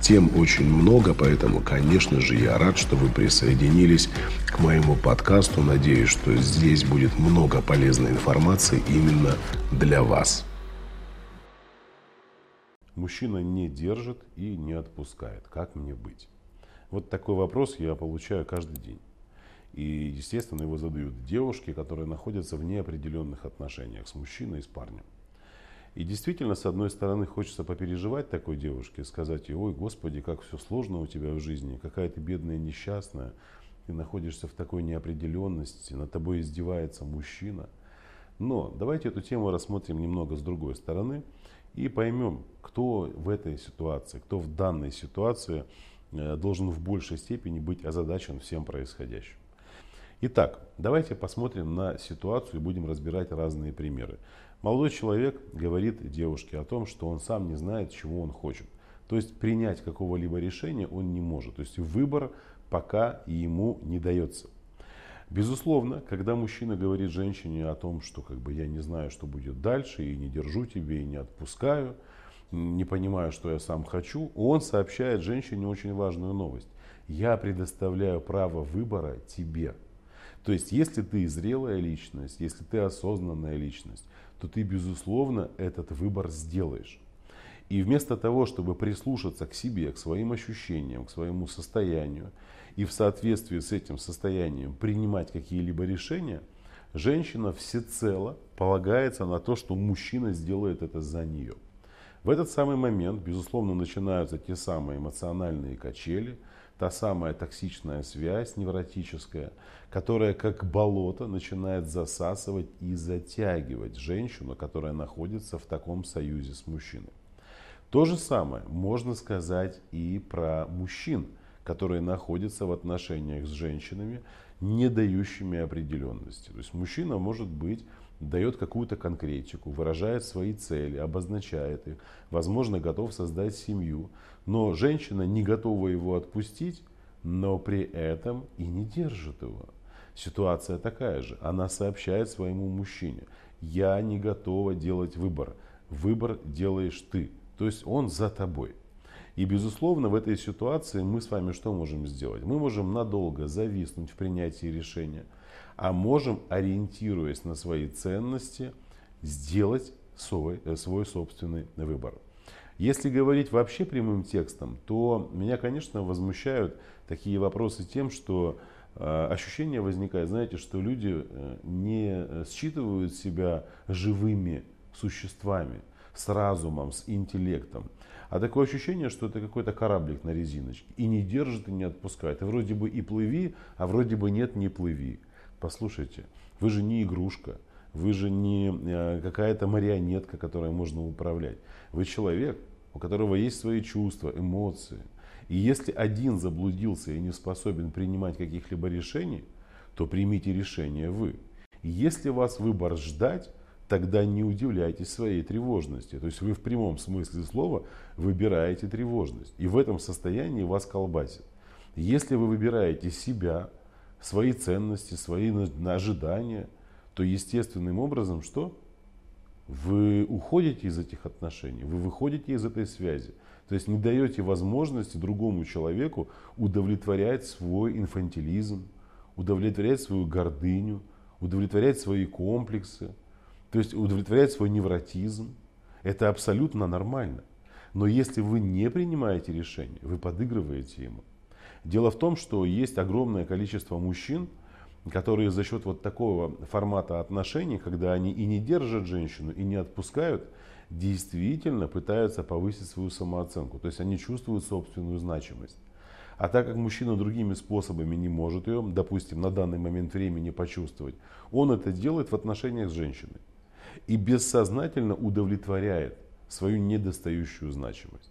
Тем очень много, поэтому, конечно же, я рад, что вы присоединились к моему подкасту. Надеюсь, что здесь будет много полезной информации именно для вас. Мужчина не держит и не отпускает. Как мне быть? Вот такой вопрос я получаю каждый день. И, естественно, его задают девушки, которые находятся в неопределенных отношениях с мужчиной и с парнем. И действительно, с одной стороны, хочется попереживать такой девушке, сказать ей, ой, господи, как все сложно у тебя в жизни, какая ты бедная, несчастная, ты находишься в такой неопределенности, над тобой издевается мужчина – но давайте эту тему рассмотрим немного с другой стороны и поймем, кто в этой ситуации, кто в данной ситуации э, должен в большей степени быть озадачен всем происходящим. Итак, давайте посмотрим на ситуацию и будем разбирать разные примеры. Молодой человек говорит девушке о том, что он сам не знает, чего он хочет. То есть принять какого-либо решения он не может. То есть выбор пока ему не дается. Безусловно, когда мужчина говорит женщине о том, что как бы я не знаю, что будет дальше, и не держу тебе, и не отпускаю, не понимаю, что я сам хочу, он сообщает женщине очень важную новость. Я предоставляю право выбора тебе. То есть, если ты зрелая личность, если ты осознанная личность, то ты, безусловно, этот выбор сделаешь. И вместо того, чтобы прислушаться к себе, к своим ощущениям, к своему состоянию, и в соответствии с этим состоянием принимать какие-либо решения, женщина всецело полагается на то, что мужчина сделает это за нее. В этот самый момент, безусловно, начинаются те самые эмоциональные качели, та самая токсичная связь невротическая, которая как болото начинает засасывать и затягивать женщину, которая находится в таком союзе с мужчиной. То же самое можно сказать и про мужчин – которые находятся в отношениях с женщинами, не дающими определенности. То есть мужчина может быть дает какую-то конкретику, выражает свои цели, обозначает их, возможно, готов создать семью, но женщина не готова его отпустить, но при этом и не держит его. Ситуация такая же. Она сообщает своему мужчине, я не готова делать выбор. Выбор делаешь ты. То есть он за тобой. И, безусловно, в этой ситуации мы с вами что можем сделать? Мы можем надолго зависнуть в принятии решения, а можем, ориентируясь на свои ценности, сделать свой, э, свой собственный выбор. Если говорить вообще прямым текстом, то меня, конечно, возмущают такие вопросы тем, что э, ощущение возникает, знаете, что люди э, не считывают себя живыми существами, с разумом, с интеллектом. А такое ощущение, что это какой-то кораблик на резиночке. И не держит, и не отпускает. И вроде бы и плыви, а вроде бы нет, не плыви. Послушайте, вы же не игрушка. Вы же не э, какая-то марионетка, которой можно управлять. Вы человек, у которого есть свои чувства, эмоции. И если один заблудился и не способен принимать каких-либо решений, то примите решение вы. И если вас выбор ждать, тогда не удивляйтесь своей тревожности. То есть вы в прямом смысле слова выбираете тревожность. И в этом состоянии вас колбасит. Если вы выбираете себя, свои ценности, свои ожидания, то естественным образом что? Вы уходите из этих отношений, вы выходите из этой связи. То есть не даете возможности другому человеку удовлетворять свой инфантилизм, удовлетворять свою гордыню, удовлетворять свои комплексы, то есть удовлетворять свой невротизм. Это абсолютно нормально. Но если вы не принимаете решение, вы подыгрываете ему. Дело в том, что есть огромное количество мужчин, которые за счет вот такого формата отношений, когда они и не держат женщину, и не отпускают, действительно пытаются повысить свою самооценку. То есть они чувствуют собственную значимость. А так как мужчина другими способами не может ее, допустим, на данный момент времени почувствовать, он это делает в отношениях с женщиной. И бессознательно удовлетворяет свою недостающую значимость.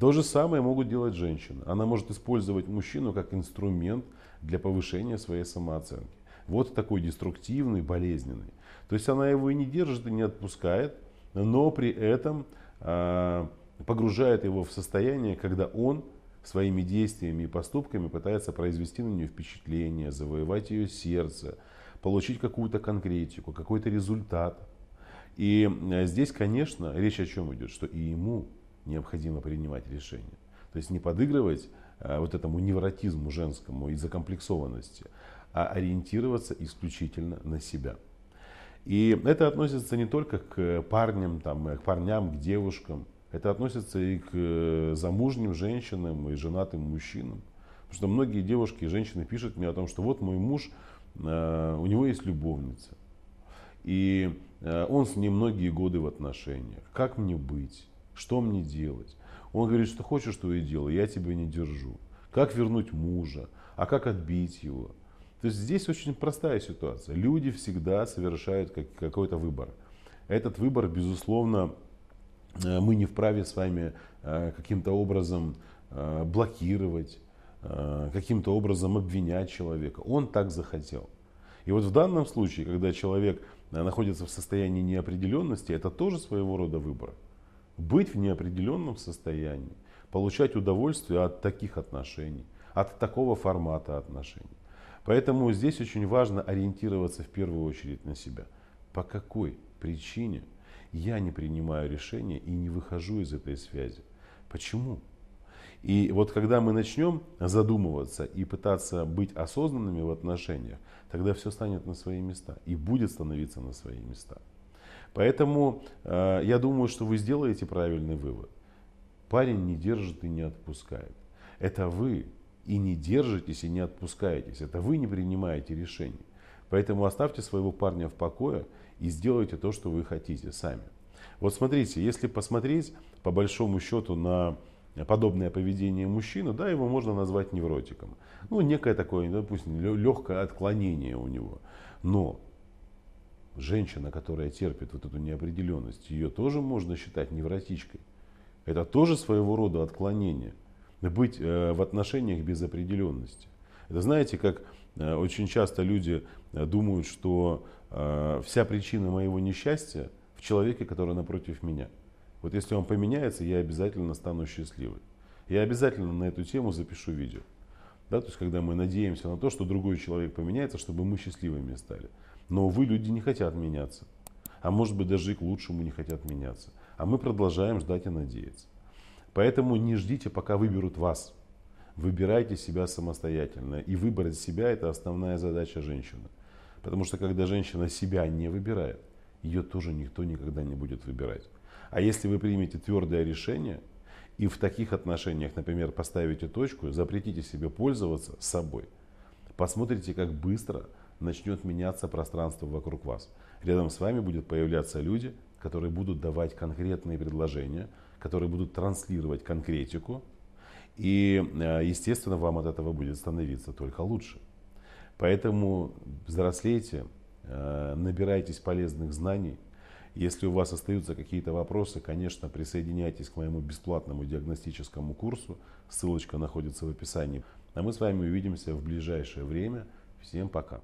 То же самое могут делать женщины. Она может использовать мужчину как инструмент для повышения своей самооценки. Вот такой деструктивный, болезненный. То есть она его и не держит, и не отпускает, но при этом э, погружает его в состояние, когда он своими действиями и поступками пытается произвести на нее впечатление, завоевать ее сердце, получить какую-то конкретику, какой-то результат. И э, здесь, конечно, речь о чем идет, что и ему необходимо принимать решения. То есть не подыгрывать э, вот этому невротизму женскому и закомплексованности, а ориентироваться исключительно на себя. И это относится не только к парням, там, к парням, к девушкам, это относится и к э, замужним женщинам, и женатым мужчинам. Потому что многие девушки и женщины пишут мне о том, что вот мой муж, э, у него есть любовница. И э, он с ней многие годы в отношениях. Как мне быть? Что мне делать? Он говорит, что хочешь, что и делай, я тебя не держу. Как вернуть мужа? А как отбить его? То есть здесь очень простая ситуация. Люди всегда совершают какой-то выбор. Этот выбор, безусловно, Э, мы не вправе с вами э, каким-то образом э, блокировать, каким-то образом обвинять человека. Он так захотел. И вот в данном случае, когда человек находится в состоянии неопределенности, это тоже своего рода выбор. Быть в неопределенном состоянии, получать удовольствие от таких отношений, от такого формата отношений. Поэтому здесь очень важно ориентироваться в первую очередь на себя. По какой причине я не принимаю решения и не выхожу из этой связи. Почему? И вот когда мы начнем задумываться и пытаться быть осознанными в отношениях, тогда все станет на свои места и будет становиться на свои места. Поэтому э, я думаю, что вы сделаете правильный вывод. Парень не держит и не отпускает. Это вы и не держитесь и не отпускаетесь. Это вы не принимаете решений. Поэтому оставьте своего парня в покое и сделайте то, что вы хотите сами. Вот смотрите, если посмотреть по большому счету на подобное поведение мужчины, да, его можно назвать невротиком. Ну, некое такое, допустим, легкое отклонение у него. Но женщина, которая терпит вот эту неопределенность, ее тоже можно считать невротичкой. Это тоже своего рода отклонение. Быть э, в отношениях без определенности. Это знаете, как э, очень часто люди э, думают, что вся причина моего несчастья в человеке, который напротив меня. Вот если он поменяется, я обязательно стану счастливой. Я обязательно на эту тему запишу видео. Да, то есть, когда мы надеемся на то, что другой человек поменяется, чтобы мы счастливыми стали. Но, вы люди не хотят меняться. А может быть, даже и к лучшему не хотят меняться. А мы продолжаем ждать и надеяться. Поэтому не ждите, пока выберут вас. Выбирайте себя самостоятельно. И выбрать себя – это основная задача женщины. Потому что когда женщина себя не выбирает, ее тоже никто никогда не будет выбирать. А если вы примете твердое решение и в таких отношениях, например, поставите точку, запретите себе пользоваться собой, посмотрите, как быстро начнет меняться пространство вокруг вас. Рядом с вами будут появляться люди, которые будут давать конкретные предложения, которые будут транслировать конкретику, и, э, естественно, вам от этого будет становиться только лучше. Поэтому взрослейте, э, набирайтесь полезных знаний. Если у вас остаются какие-то вопросы, конечно, присоединяйтесь к моему бесплатному диагностическому курсу. Ссылочка находится в описании. А мы с вами увидимся в ближайшее время. Всем пока.